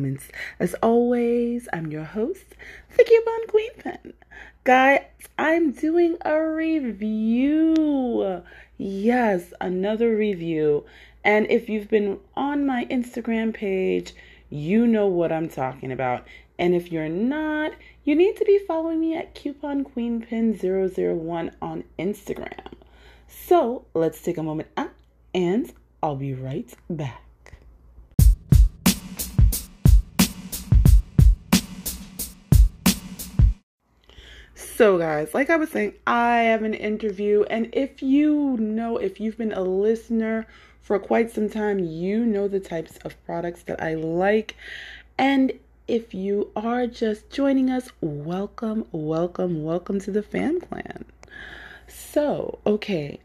Moments. As always, I'm your host, the Coupon Queen Pin. Guys, I'm doing a review. Yes, another review. And if you've been on my Instagram page, you know what I'm talking about. And if you're not, you need to be following me at Coupon Queen Pin 001 on Instagram. So let's take a moment out and I'll be right back. So, guys, like I was saying, I have an interview, and if you know, if you've been a listener for quite some time, you know the types of products that I like. And if you are just joining us, welcome, welcome, welcome to the Fam Clan. So, okay,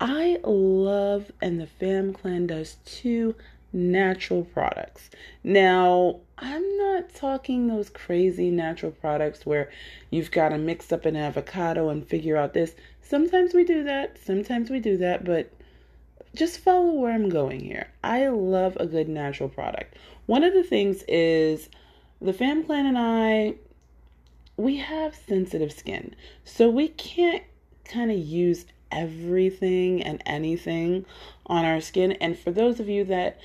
I love, and the Fam Clan does too, natural products. Now, I'm not talking those crazy natural products where you've got to mix up an avocado and figure out this. Sometimes we do that, sometimes we do that, but just follow where I'm going here. I love a good natural product. One of the things is the Fam Clan and I, we have sensitive skin, so we can't kind of use everything and anything on our skin. And for those of you that,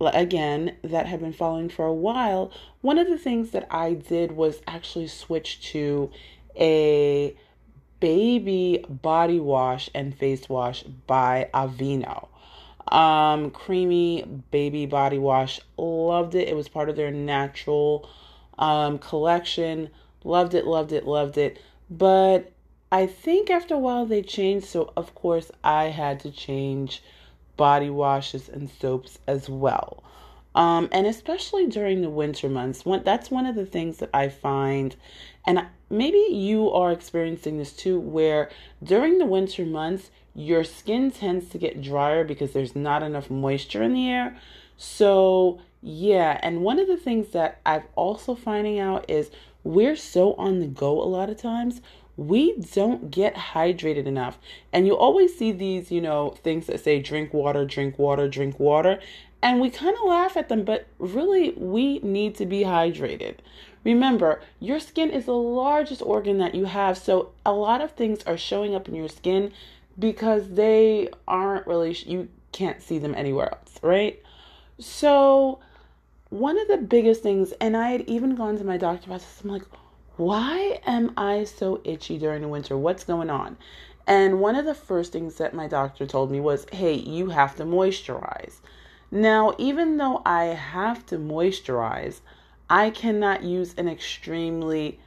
again, that had been following for a while, one of the things that I did was actually switch to a baby body wash and face wash by Aveeno. Um, creamy baby body wash. Loved it. It was part of their natural um, collection. Loved it, loved it, loved it. But I think after a while they changed, so of course I had to change body washes and soaps as well. Um, and especially during the winter months, when, that's one of the things that I find, and maybe you are experiencing this too, where during the winter months, your skin tends to get drier because there's not enough moisture in the air. So, yeah, and one of the things that I've also finding out is we're so on the go a lot of times we don't get hydrated enough. And you always see these, you know, things that say drink water, drink water, drink water. And we kind of laugh at them, but really, we need to be hydrated. Remember, your skin is the largest organ that you have, so a lot of things are showing up in your skin because they aren't really, you can't see them anywhere else, right? So, one of the biggest things, and I had even gone to my doctor about this, I'm like, why am I so itchy during the winter? What's going on? And one of the first things that my doctor told me was, hey, you have to moisturize. Now, even though I have to moisturize, I cannot use an extremely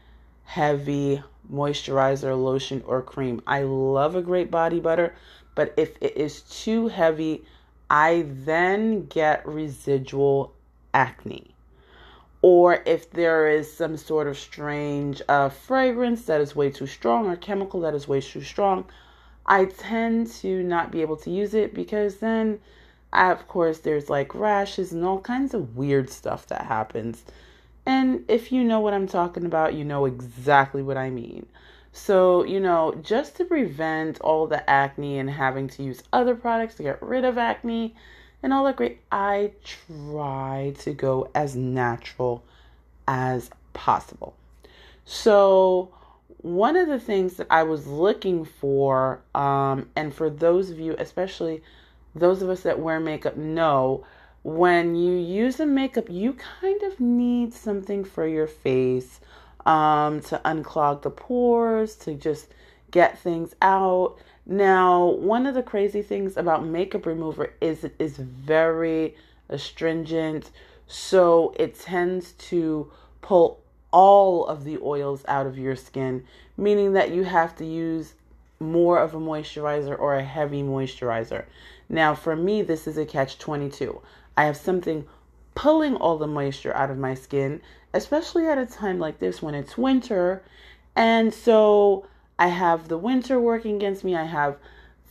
heavy moisturizer, lotion, or cream. I love a great body butter, but if it is too heavy, I then get residual acne or if there is some sort of strange uh, fragrance that is way too strong or chemical that is way too strong, I tend to not be able to use it because then, I, of course, there's like rashes and all kinds of weird stuff that happens. And if you know what I'm talking about, you know exactly what I mean. So, you know, just to prevent all the acne and having to use other products to get rid of acne, and all that great. I try to go as natural as possible. So, one of the things that I was looking for, um, and for those of you, especially those of us that wear makeup, know when you use a makeup, you kind of need something for your face um, to unclog the pores, to just get things out. Now, one of the crazy things about makeup remover is it is very astringent, so it tends to pull all of the oils out of your skin, meaning that you have to use more of a moisturizer or a heavy moisturizer. Now, for me, this is a catch 22. I have something pulling all the moisture out of my skin, especially at a time like this when it's winter. And so I have the winter working against me. I have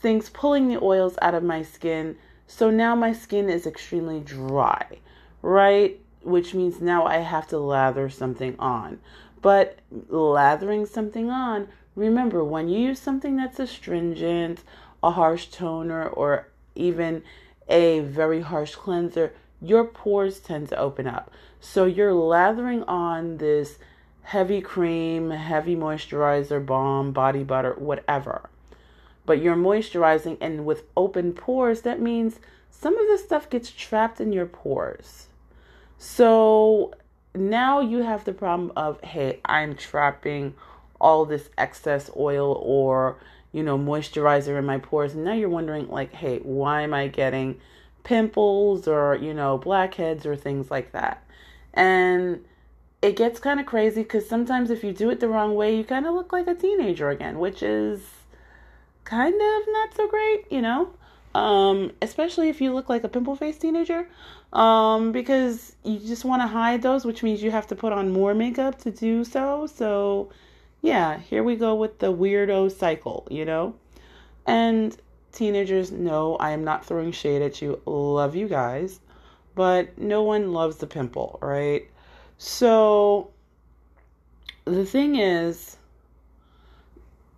things pulling the oils out of my skin. So now my skin is extremely dry, right? Which means now I have to lather something on. But lathering something on, remember when you use something that's astringent, a harsh toner, or even a very harsh cleanser, your pores tend to open up. So you're lathering on this heavy cream, heavy moisturizer, balm, body butter, whatever. But you're moisturizing, and with open pores, that means some of the stuff gets trapped in your pores. So now you have the problem of, hey, I'm trapping all this excess oil or, you know, moisturizer in my pores. And now you're wondering, like, hey, why am I getting pimples or, you know, blackheads or things like that? And it gets kind of crazy because sometimes if you do it the wrong way, you kind of look like a teenager again, which is kind of not so great, you know? Um, especially if you look like a pimple faced teenager. Um, because you just want to hide those, which means you have to put on more makeup to do so. So, yeah, here we go with the weirdo cycle, you know? And teenagers, no, I am not throwing shade at you. Love you guys. But no one loves the pimple, right? So the thing is,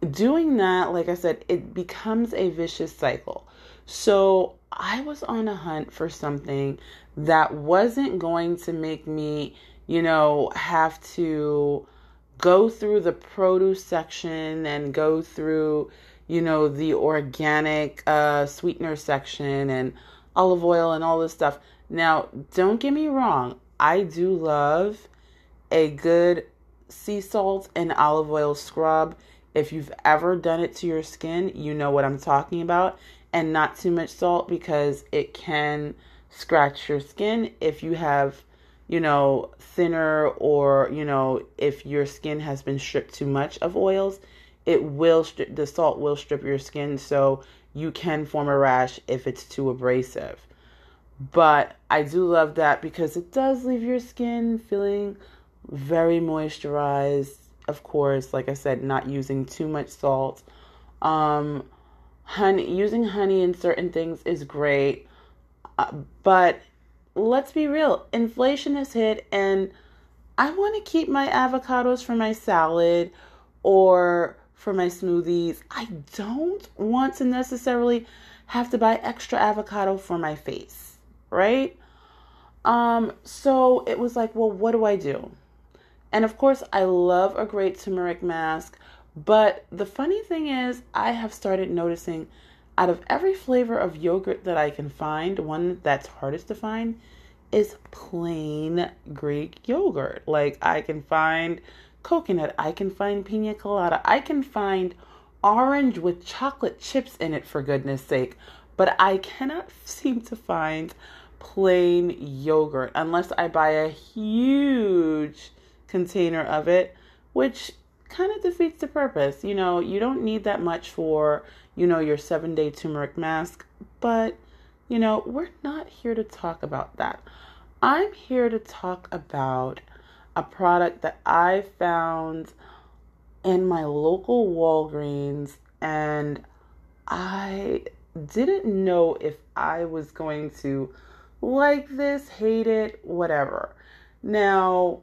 doing that, like I said, it becomes a vicious cycle. So I was on a hunt for something that wasn't going to make me, you know, have to go through the produce section and go through, you know, the organic uh, sweetener section and olive oil and all this stuff. Now, don't get me wrong, I do love a good sea salt and olive oil scrub. If you've ever done it to your skin, you know what I'm talking about. And not too much salt because it can scratch your skin if you have, you know, thinner or, you know, if your skin has been stripped too much of oils, it will strip, the salt will strip your skin. So you can form a rash if it's too abrasive. But I do love that because it does leave your skin feeling very moisturized. Of course, like I said, not using too much salt. Um, honey, using honey in certain things is great. Uh, but let's be real, inflation has hit, and I want to keep my avocados for my salad or for my smoothies. I don't want to necessarily have to buy extra avocado for my face right? Um, so it was like, well, what do I do? And of course, I love a great turmeric mask, but the funny thing is, I have started noticing out of every flavor of yogurt that I can find, one that's hardest to find is plain Greek yogurt. Like I can find coconut, I can find pina colada, I can find orange with chocolate chips in it for goodness sake, but I cannot seem to find plain yogurt unless I buy a huge container of it, which kind of defeats the purpose. You know, you don't need that much for, you know, your seven day turmeric mask, but, you know, we're not here to talk about that. I'm here to talk about a product that I found in my local Walgreens and I didn't know if I was going to like this, hate it, whatever. Now,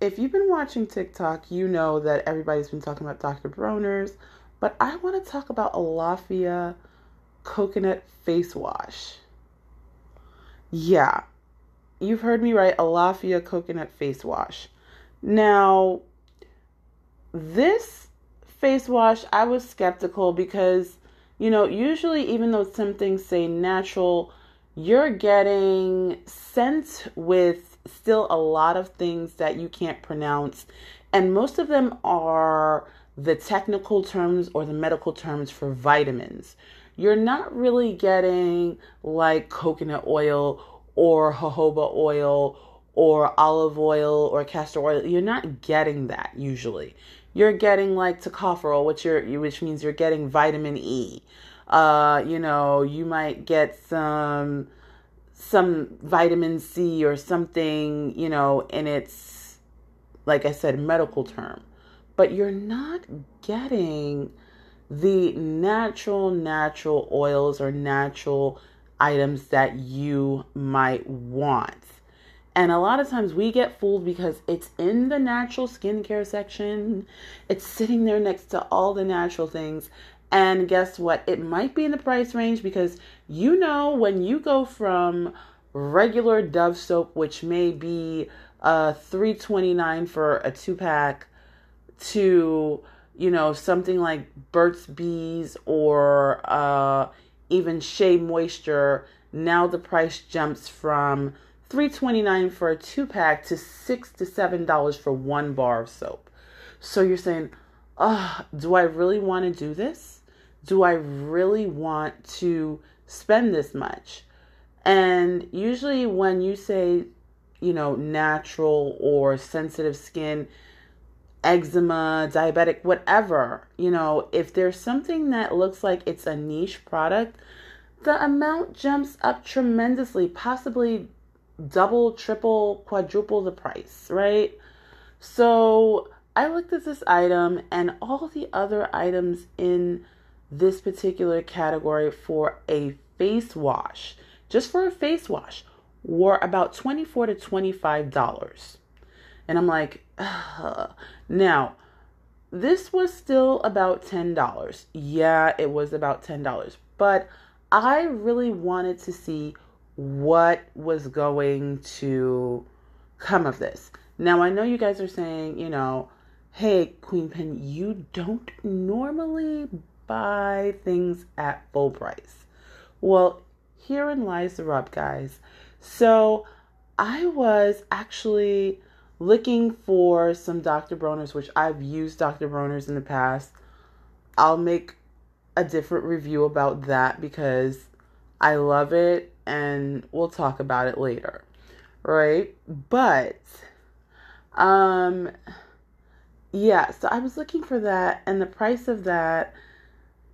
if you've been watching TikTok, you know that everybody's been talking about Dr. Bronner's, but I want to talk about Alaffia coconut face wash. Yeah, you've heard me right, Alaffia coconut face wash. Now, this face wash, I was skeptical because, you know, usually even though some things say natural, you're getting sent with still a lot of things that you can't pronounce. And most of them are the technical terms or the medical terms for vitamins. You're not really getting like coconut oil or jojoba oil or olive oil or castor oil. You're not getting that usually. You're getting like tocopherol, which which means you're getting vitamin E. Uh, you know, you might get some some vitamin C or something, you know, and its like I said medical term. But you're not getting the natural natural oils or natural items that you might want. And a lot of times we get fooled because it's in the natural skincare section. It's sitting there next to all the natural things. And guess what? It might be in the price range because you know when you go from regular Dove soap, which may be uh 329 for a two pack, to you know something like Burt's Bees or uh even Shea Moisture. Now the price jumps from 329 for a two pack to six to seven dollars for one bar of soap. So you're saying, oh, do I really want to do this? Do I really want to spend this much? And usually when you say, you know, natural or sensitive skin, eczema, diabetic, whatever, you know, if there's something that looks like it's a niche product, the amount jumps up tremendously, possibly double, triple, quadruple the price, right? So I looked at this item and all the other items in this particular category for a face wash, just for a face wash, were about 24 to $25. And I'm like, Ugh. now, this was still about $10. Yeah, it was about $10. But I really wanted to see what was going to come of this. Now, I know you guys are saying, you know, hey, Queen Pin, you don't normally buy things at full price. Well, herein lies the rub, guys. So, I was actually looking for some Dr. Bronner's, which I've used Dr. Bronner's in the past. I'll make a different review about that because I love it and we'll talk about it later. Right? But um yeah, so I was looking for that and the price of that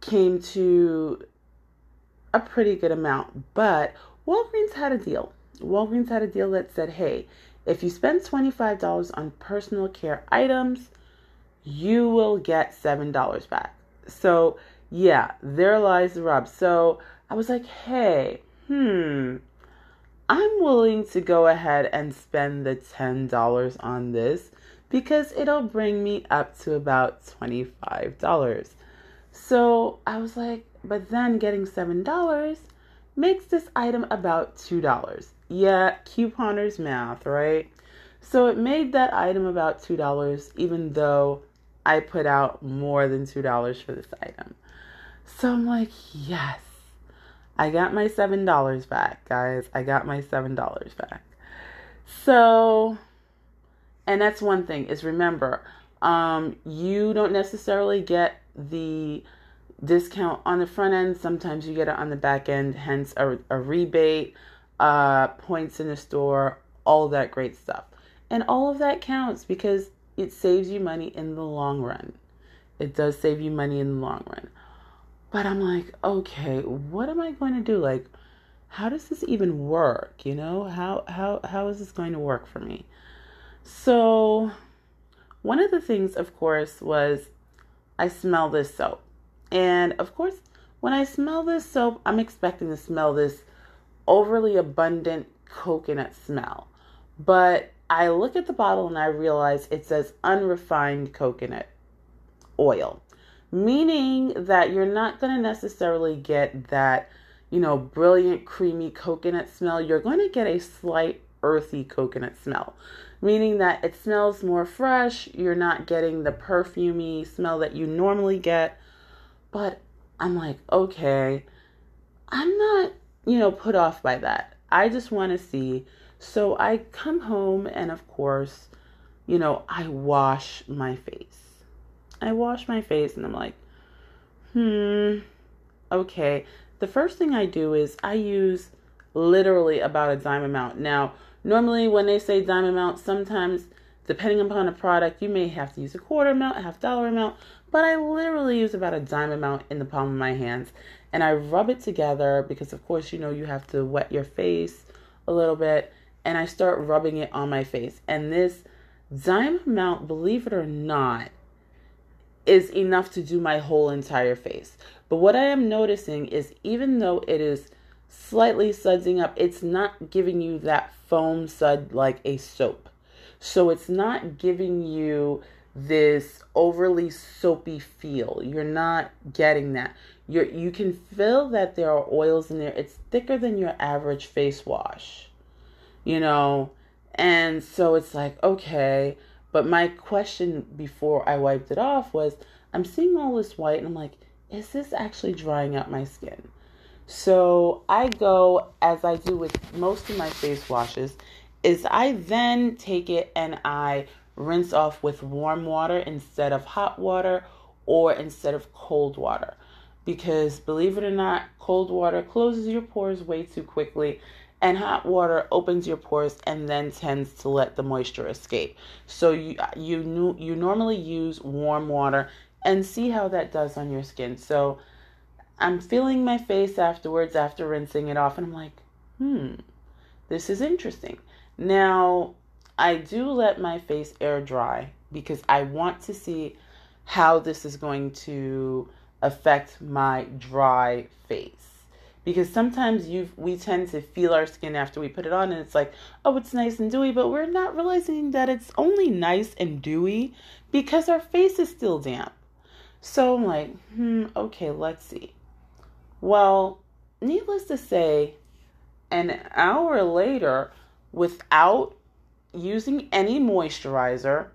came to a pretty good amount. But Walgreens had a deal. Walgreens had a deal that said, "Hey, if you spend $25 on personal care items, you will get $7 back." So, yeah, there lies the rub. So, I was like, "Hey, hmm, I'm willing to go ahead and spend the $10 on this because it'll bring me up to about $25. So I was like, but then getting $7 makes this item about $2. Yeah, couponer's math, right? So it made that item about $2, even though I put out more than $2 for this item. So I'm like, yes, I got my $7 back, guys. I got my $7 back. So, and that's one thing is remember, um, you don't necessarily get the discount on the front end. Sometimes you get it on the back end, hence a, a rebate, uh, points in the store, all that great stuff. And all of that counts because it saves you money in the long run. It does save you money in the long run. But I'm like, okay, what am I going to do? Like, how does this even work? You know, how how how is this going to work for me? So, one of the things, of course, was I smell this soap, and of course, when I smell this soap, I'm expecting to smell this overly abundant coconut smell. But I look at the bottle and I realize it says unrefined coconut oil meaning that you're not going to necessarily get that, you know, brilliant creamy coconut smell. You're going to get a slight earthy coconut smell, meaning that it smells more fresh. You're not getting the perfumy smell that you normally get. But I'm like, okay, I'm not, you know, put off by that. I just want to see. So I come home and, of course, you know, I wash my face. I wash my face and I'm like, hmm, okay. The first thing I do is I use literally about a dime amount. Now, normally when they say dime amount, sometimes depending upon the product, you may have to use a quarter amount, a half dollar amount, but I literally use about a dime amount in the palm of my hands and I rub it together because, of course, you know, you have to wet your face a little bit and I start rubbing it on my face. And this dime amount, believe it or not, is enough to do my whole entire face. But what I am noticing is even though it is slightly sudsing up. It's not giving you that foam sud like a soap. So it's not giving you this overly soapy feel. You're not getting that. You're you can feel that there are oils in there. It's thicker than your average face wash. You know, and so it's like, okay, but my question before I wiped it off was I'm seeing all this white and I'm like, is this actually drying out my skin? So I go as I do with most of my face washes is I then take it and I rinse off with warm water instead of hot water or instead of cold water. Because believe it or not, cold water closes your pores way too quickly and hot water opens your pores and then tends to let the moisture escape. So you you you normally use warm water and see how that does on your skin. So I'm feeling my face afterwards after rinsing it off and I'm like, "Hmm. This is interesting." Now, I do let my face air dry because I want to see how this is going to affect my dry face. Because sometimes you we tend to feel our skin after we put it on and it's like, oh, it's nice and dewy, but we're not realizing that it's only nice and dewy because our face is still damp. So I'm like, hmm, okay, let's see. Well, needless to say, an hour later, without using any moisturizer.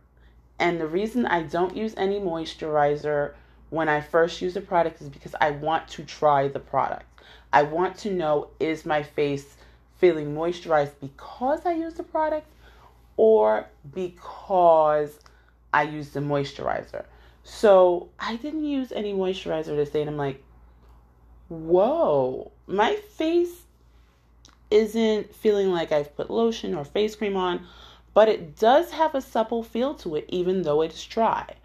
And the reason I don't use any moisturizer when I first use a product is because I want to try the product. I want to know is my face feeling moisturized because I use the product or because I use the moisturizer. So I didn't use any moisturizer this day, and I'm like, whoa, my face isn't feeling like I've put lotion or face cream on but it does have a supple feel to it, even though it's dry.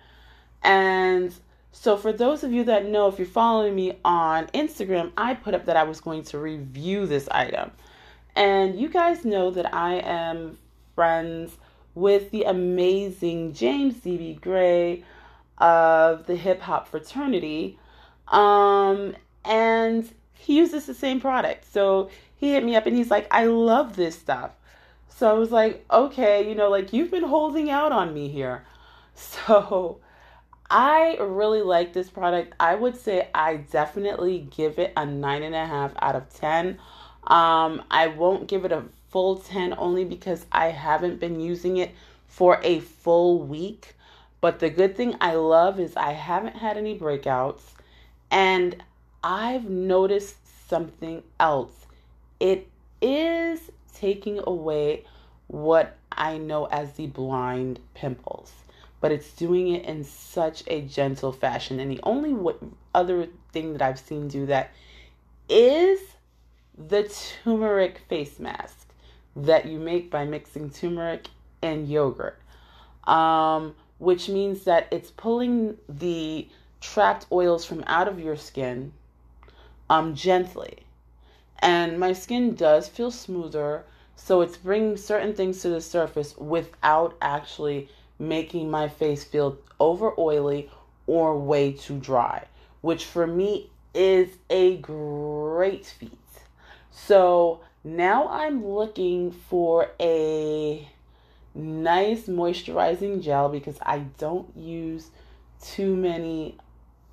And so, for those of you that know, if you're following me on Instagram, I put up that I was going to review this item. And you guys know that I am friends with the amazing James D.B. Gray of the hip hop fraternity. Um, and he uses the same product. So he hit me up and he's like, I love this stuff. So I was like, okay, you know, like you've been holding out on me here. So I really like this product. I would say I definitely give it a nine and a half out of 10. Um, I won't give it a full 10 only because I haven't been using it for a full week. But the good thing I love is I haven't had any breakouts and I've noticed something else. It is taking away what I know as the blind pimples, but it's doing it in such a gentle fashion. And the only other thing that I've seen do that is the turmeric face mask that you make by mixing turmeric and yogurt, um, which means that it's pulling the trapped oils from out of your skin um, gently and my skin does feel smoother. So it's bringing certain things to the surface without actually making my face feel over oily or way too dry, which for me is a great feat. So now I'm looking for a nice moisturizing gel because I don't use too many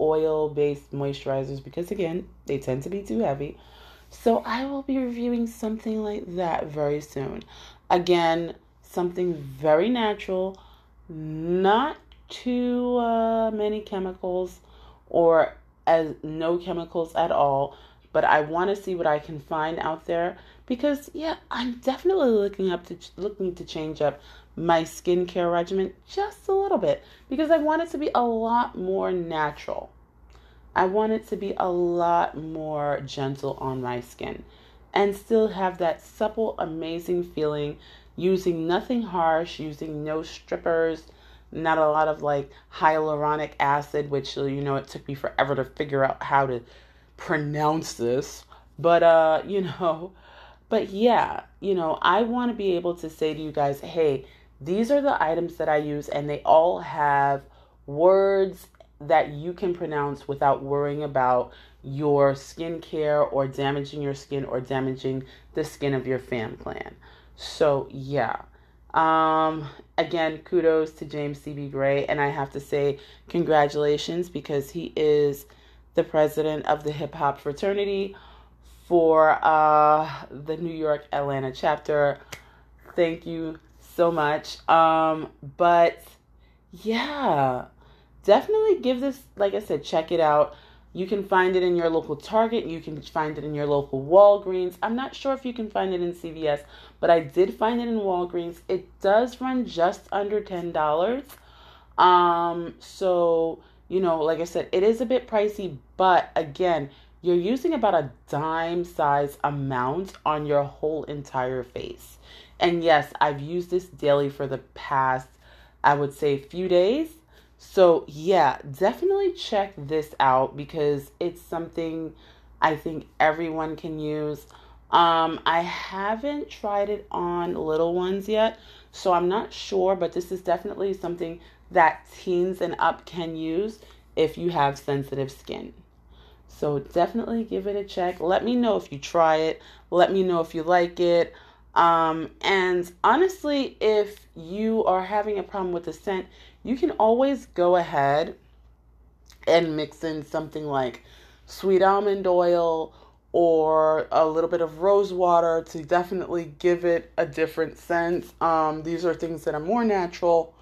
oil based moisturizers because, again, they tend to be too heavy. So I will be reviewing something like that very soon. Again, something very natural, not too uh, many chemicals or as no chemicals at all. But I want to see what I can find out there because yeah, I'm definitely looking up to looking to change up my skincare regimen just a little bit because I want it to be a lot more natural. I want it to be a lot more gentle on my skin and still have that supple, amazing feeling using nothing harsh, using no strippers, not a lot of like hyaluronic acid, which you know it took me forever to figure out how to pronounce this. But uh, you know, but yeah, you know, I want to be able to say to you guys, hey, these are the items that I use, and they all have words that you can pronounce without worrying about your skincare or damaging your skin or damaging the skin of your fam clan. So, yeah. Um, again, kudos to James C.B. Gray. And I have to say, congratulations because he is the president of the hip hop fraternity for uh, the New York Atlanta chapter. Thank you so much. Um, but yeah, definitely give this, like I said, check it out. You can find it in your local Target. You can find it in your local Walgreens. I'm not sure if you can find it in CVS, but I did find it in Walgreens. It does run just under $10. Um, so, you know, like I said, it is a bit pricey, but again, you're using about a dime size amount on your whole entire face. And yes, I've used this daily for the past, I would say, few days. So, yeah, definitely check this out because it's something I think everyone can use. Um, I haven't tried it on little ones yet, so I'm not sure, but this is definitely something that teens and up can use if you have sensitive skin. So definitely give it a check. Let me know if you try it. Let me know if you like it. Um, and honestly, if you are having a problem with the scent, you can always go ahead and mix in something like sweet almond oil or a little bit of rose water to definitely give it a different scent. Um, these are things that are more natural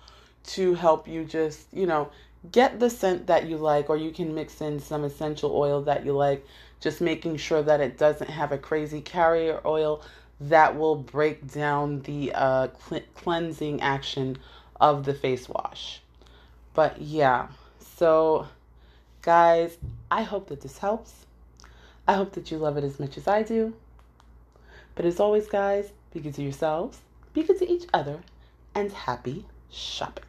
to help you just, you know, get the scent that you like, or you can mix in some essential oil that you like, just making sure that it doesn't have a crazy carrier oil that will break down the uh, cl- cleansing action of the face wash. But yeah, so guys, I hope that this helps. I hope that you love it as much as I do. But as always, guys, be good to yourselves, be good to each other, and happy shopping.